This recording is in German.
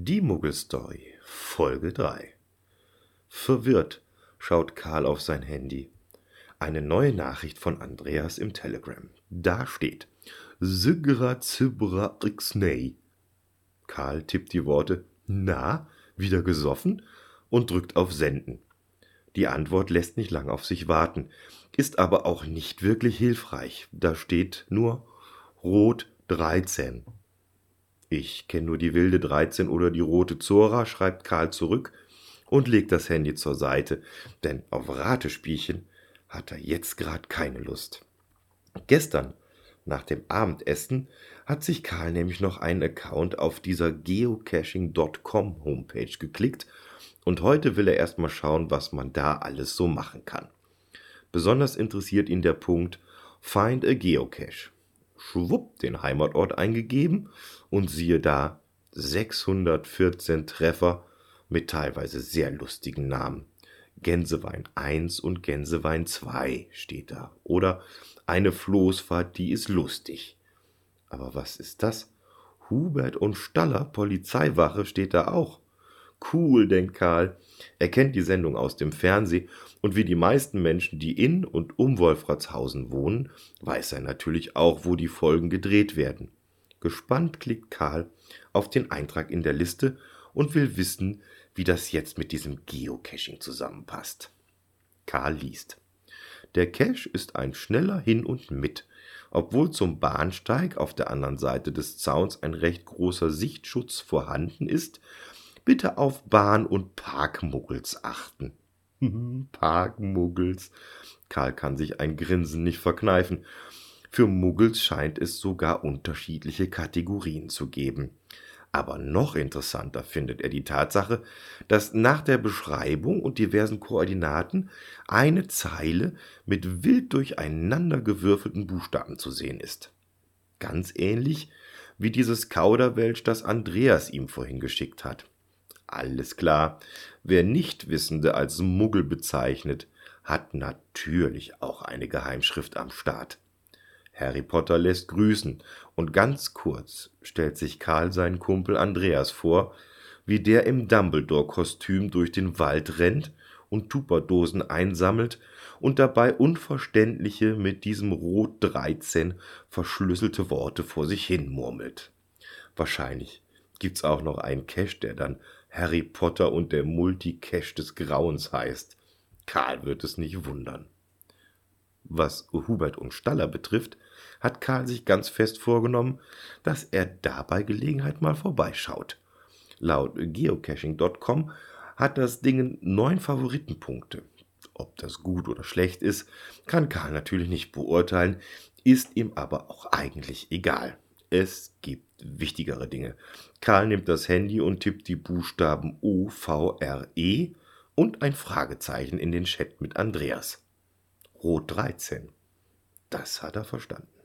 Die Muggelstory, Folge 3. Verwirrt schaut Karl auf sein Handy. Eine neue Nachricht von Andreas im Telegram. Da steht: Sigra Zibra Ixney. Karl tippt die Worte Na, wieder gesoffen und drückt auf Senden. Die Antwort lässt nicht lang auf sich warten, ist aber auch nicht wirklich hilfreich. Da steht nur Rot 13. Ich kenne nur die wilde 13 oder die rote Zora, schreibt Karl zurück und legt das Handy zur Seite, denn auf Ratespielchen hat er jetzt gerade keine Lust. Gestern, nach dem Abendessen, hat sich Karl nämlich noch einen Account auf dieser geocaching.com Homepage geklickt und heute will er erstmal schauen, was man da alles so machen kann. Besonders interessiert ihn der Punkt Find a Geocache schwupp den Heimatort eingegeben und siehe da 614 Treffer mit teilweise sehr lustigen Namen. Gänsewein 1 und Gänsewein 2 steht da. Oder eine Floßfahrt, die ist lustig. Aber was ist das? Hubert und Staller Polizeiwache steht da auch. Cool, denkt Karl. Er kennt die Sendung aus dem Fernsehen und wie die meisten Menschen, die in und um Wolfratshausen wohnen, weiß er natürlich auch, wo die Folgen gedreht werden. Gespannt klickt Karl auf den Eintrag in der Liste und will wissen, wie das jetzt mit diesem Geocaching zusammenpasst. Karl liest. Der Cache ist ein schneller Hin und Mit. Obwohl zum Bahnsteig auf der anderen Seite des Zauns ein recht großer Sichtschutz vorhanden ist, bitte auf Bahn- und Parkmuggels achten. Parkmuggels. Karl kann sich ein Grinsen nicht verkneifen. Für Muggels scheint es sogar unterschiedliche Kategorien zu geben. Aber noch interessanter findet er die Tatsache, dass nach der Beschreibung und diversen Koordinaten eine Zeile mit wild durcheinander gewürfelten Buchstaben zu sehen ist. Ganz ähnlich wie dieses Kauderwelsch, das Andreas ihm vorhin geschickt hat. Alles klar, wer Nichtwissende als Muggel bezeichnet, hat natürlich auch eine Geheimschrift am Start. Harry Potter lässt grüßen, und ganz kurz stellt sich Karl seinen Kumpel Andreas vor, wie der im Dumbledore-Kostüm durch den Wald rennt und Tupperdosen einsammelt und dabei unverständliche, mit diesem Rot 13 verschlüsselte Worte vor sich hin murmelt. Wahrscheinlich gibt's auch noch einen Cache, der dann Harry Potter und der Multicache des Grauens heißt. Karl wird es nicht wundern. Was Hubert und Staller betrifft, hat Karl sich ganz fest vorgenommen, dass er dabei Gelegenheit mal vorbeischaut. Laut geocaching.com hat das Ding neun Favoritenpunkte. Ob das gut oder schlecht ist, kann Karl natürlich nicht beurteilen, ist ihm aber auch eigentlich egal. Es gibt wichtigere Dinge. Karl nimmt das Handy und tippt die Buchstaben O, V, R, E und ein Fragezeichen in den Chat mit Andreas. Rot 13. Das hat er verstanden.